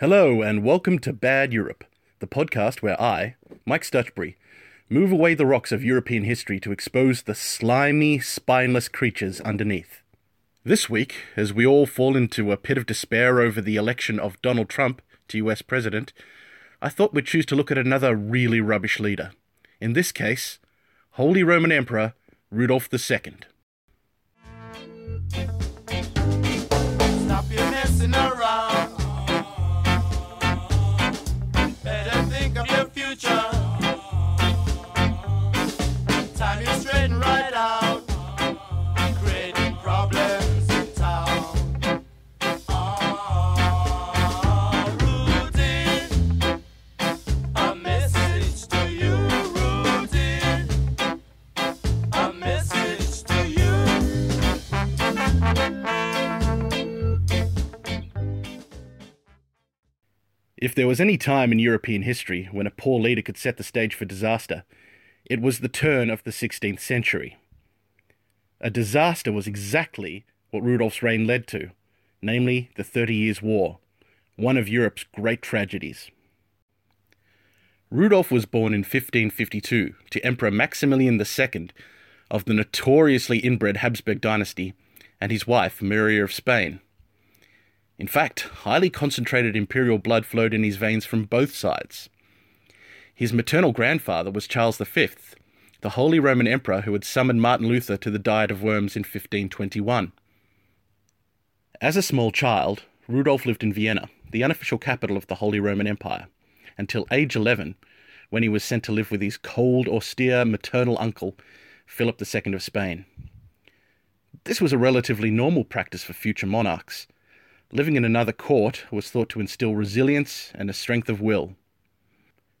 Hello, and welcome to Bad Europe, the podcast where I, Mike Stutchbury, move away the rocks of European history to expose the slimy, spineless creatures underneath. This week, as we all fall into a pit of despair over the election of Donald Trump to US President, I thought we'd choose to look at another really rubbish leader. In this case, Holy Roman Emperor Rudolf II. Stop your messing around. If there was any time in European history when a poor leader could set the stage for disaster, it was the turn of the 16th century. A disaster was exactly what Rudolf's reign led to, namely the Thirty Years' War, one of Europe's great tragedies. Rudolf was born in 1552 to Emperor Maximilian II of the notoriously inbred Habsburg dynasty and his wife Maria of Spain. In fact, highly concentrated imperial blood flowed in his veins from both sides. His maternal grandfather was Charles V, the Holy Roman Emperor who had summoned Martin Luther to the Diet of Worms in 1521. As a small child, Rudolf lived in Vienna, the unofficial capital of the Holy Roman Empire, until age 11, when he was sent to live with his cold, austere maternal uncle, Philip II of Spain. This was a relatively normal practice for future monarchs. Living in another court was thought to instill resilience and a strength of will.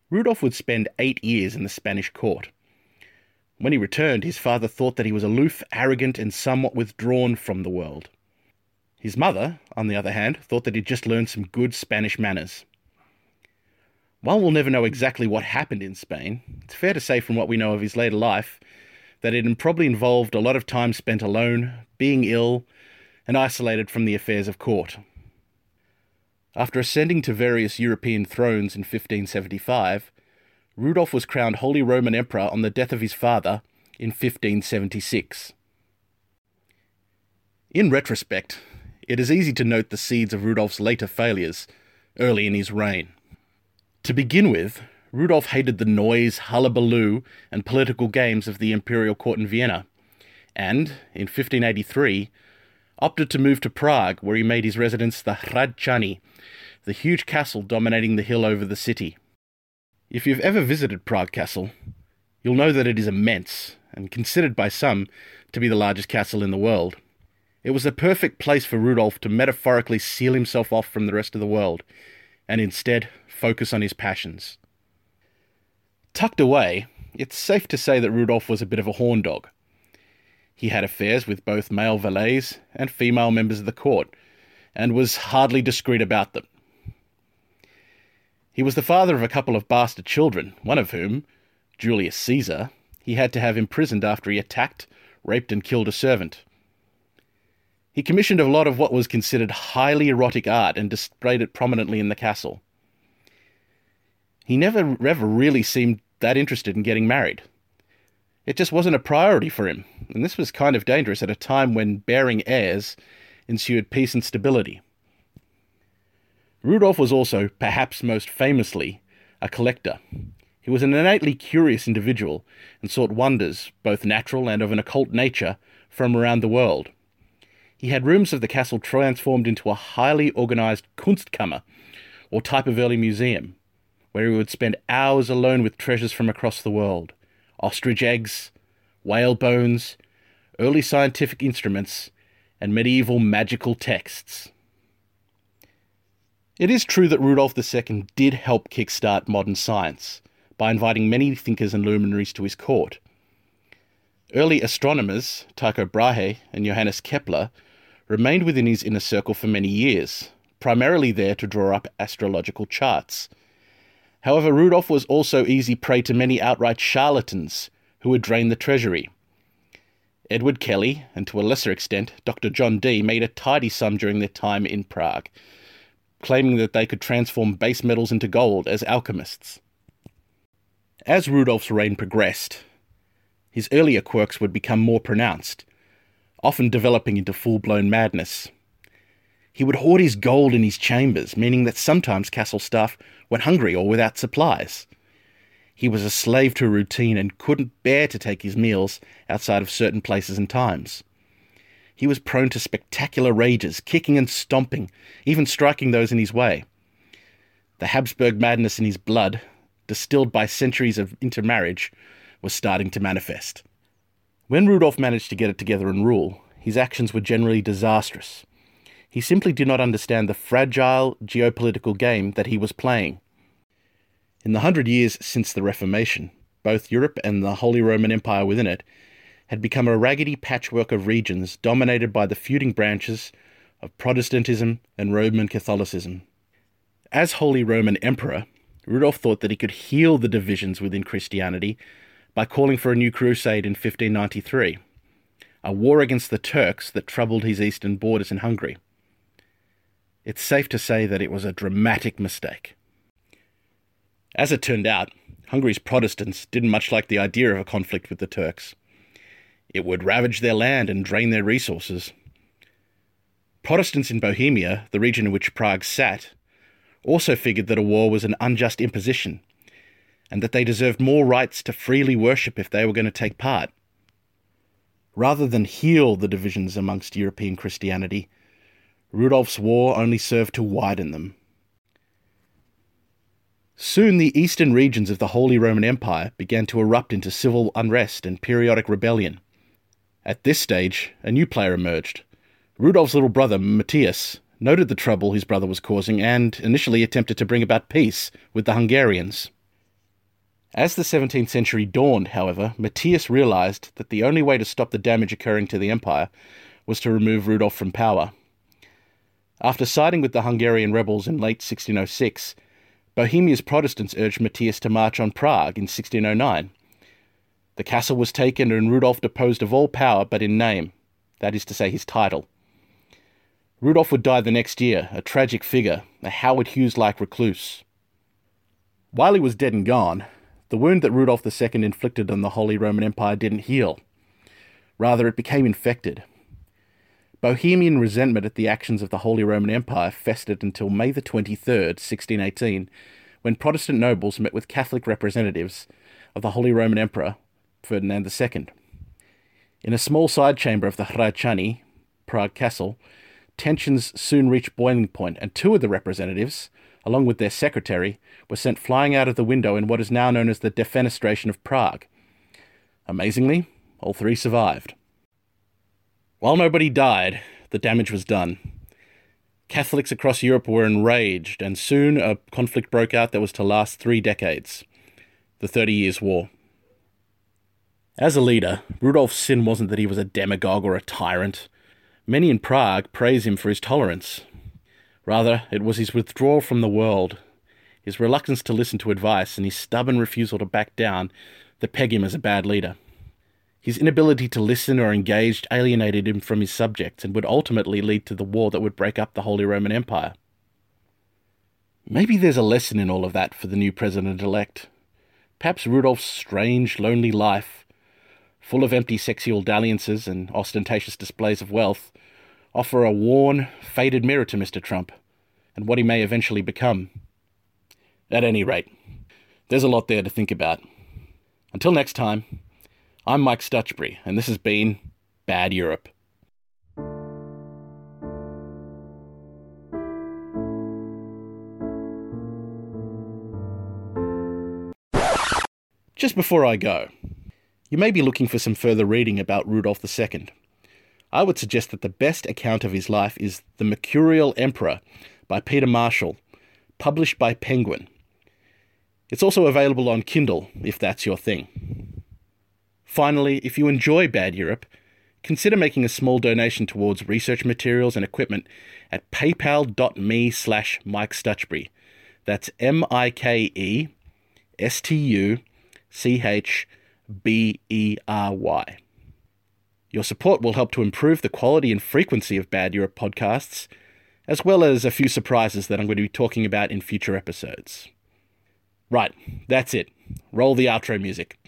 Rudolf would spend eight years in the Spanish court. When he returned, his father thought that he was aloof, arrogant, and somewhat withdrawn from the world. His mother, on the other hand, thought that he'd just learned some good Spanish manners. While we'll never know exactly what happened in Spain, it's fair to say from what we know of his later life that it probably involved a lot of time spent alone, being ill, and isolated from the affairs of court. After ascending to various European thrones in 1575, Rudolf was crowned Holy Roman Emperor on the death of his father in 1576. In retrospect, it is easy to note the seeds of Rudolf's later failures early in his reign. To begin with, Rudolf hated the noise, hullabaloo, and political games of the imperial court in Vienna, and, in 1583, opted to move to Prague, where he made his residence the Hradčany, the huge castle dominating the hill over the city. If you've ever visited Prague Castle, you'll know that it is immense, and considered by some to be the largest castle in the world. It was a perfect place for Rudolf to metaphorically seal himself off from the rest of the world, and instead focus on his passions. Tucked away, it's safe to say that Rudolf was a bit of a horn dog. He had affairs with both male valets and female members of the court, and was hardly discreet about them. He was the father of a couple of bastard children, one of whom, Julius Caesar, he had to have imprisoned after he attacked, raped, and killed a servant. He commissioned a lot of what was considered highly erotic art and displayed it prominently in the castle. He never ever really seemed that interested in getting married. It just wasn't a priority for him, and this was kind of dangerous at a time when bearing heirs ensured peace and stability. Rudolf was also, perhaps most famously, a collector. He was an innately curious individual and sought wonders, both natural and of an occult nature, from around the world. He had rooms of the castle transformed into a highly organized Kunstkammer, or type of early museum, where he would spend hours alone with treasures from across the world ostrich eggs, whale bones, early scientific instruments, and medieval magical texts. It is true that Rudolf II did help kickstart modern science by inviting many thinkers and luminaries to his court. Early astronomers, Tycho Brahe and Johannes Kepler, remained within his inner circle for many years, primarily there to draw up astrological charts. However, Rudolf was also easy prey to many outright charlatans who would drain the treasury. Edward Kelly, and to a lesser extent Dr. John Dee, made a tidy sum during their time in Prague. claiming that they could transform base metals into gold as alchemists. As Rudolf's reign progressed, his earlier quirks would become more pronounced, often developing into full blown madness. He would hoard his gold in his chambers, meaning that sometimes castle staff went hungry or without supplies. He was a slave to routine and couldn't bear to take his meals outside of certain places and times. He was prone to spectacular rages, kicking and stomping, even striking those in his way. The Habsburg madness in his blood, distilled by centuries of intermarriage, was starting to manifest. When Rudolf managed to get it together and rule, his actions were generally disastrous. He simply did not understand the fragile geopolitical game that he was playing. In the hundred years since the Reformation, both Europe and the Holy Roman Empire within it had become a raggedy patchwork of regions dominated by the feuding branches of Protestantism and Roman Catholicism. As Holy Roman Emperor, Rudolf thought that he could heal the divisions within Christianity by calling for a new crusade in 1593, a war against the Turks that troubled his eastern borders in Hungary. It's safe to say that it was a dramatic mistake. As it turned out, Hungary's Protestants didn't much like the idea of a conflict with the Turks. It would ravage their land and drain their resources. Protestants in Bohemia, the region in which Prague sat, also figured that a war was an unjust imposition, and that they deserved more rights to freely worship if they were going to take part. Rather than heal the divisions amongst European Christianity, Rudolf's war only served to widen them. Soon the eastern regions of the Holy Roman Empire began to erupt into civil unrest and periodic rebellion. At this stage, a new player emerged. Rudolf's little brother, Matthias, noted the trouble his brother was causing and initially attempted to bring about peace with the Hungarians. As the 17th century dawned, however, Matthias realized that the only way to stop the damage occurring to the empire was to remove Rudolf from power. After siding with the Hungarian rebels in late 1606, Bohemia's Protestants urged Matthias to march on Prague in 1609. The castle was taken and Rudolf deposed of all power but in name, that is to say, his title. Rudolf would die the next year, a tragic figure, a Howard Hughes like recluse. While he was dead and gone, the wound that Rudolf II inflicted on the Holy Roman Empire didn't heal. Rather, it became infected. Bohemian resentment at the actions of the Holy Roman Empire festered until May the 23rd, 1618, when Protestant nobles met with Catholic representatives of the Holy Roman Emperor, Ferdinand II. In a small side chamber of the Hradčany, Prague Castle, tensions soon reached boiling point, and two of the representatives, along with their secretary, were sent flying out of the window in what is now known as the Defenestration of Prague. Amazingly, all three survived. While nobody died, the damage was done. Catholics across Europe were enraged, and soon a conflict broke out that was to last three decades the Thirty Years' War. As a leader, Rudolf's sin wasn't that he was a demagogue or a tyrant. Many in Prague praise him for his tolerance. Rather, it was his withdrawal from the world, his reluctance to listen to advice, and his stubborn refusal to back down that peg him as a bad leader. His inability to listen or engage alienated him from his subjects and would ultimately lead to the war that would break up the Holy Roman Empire. Maybe there's a lesson in all of that for the new president elect. Perhaps Rudolf's strange, lonely life, full of empty sexual dalliances and ostentatious displays of wealth, offer a worn, faded mirror to Mr. Trump and what he may eventually become. At any rate, there's a lot there to think about. Until next time, I'm Mike Stutchbury, and this has been Bad Europe. Just before I go, you may be looking for some further reading about Rudolf II. I would suggest that the best account of his life is The Mercurial Emperor by Peter Marshall, published by Penguin. It's also available on Kindle if that's your thing. Finally, if you enjoy Bad Europe, consider making a small donation towards research materials and equipment at paypal.me slash Mike Stutchbury. That's M I K E S T U C H B E R Y. Your support will help to improve the quality and frequency of Bad Europe podcasts as well as a few surprises that I'm going to be talking about in future episodes. Right, that's it. Roll the outro music.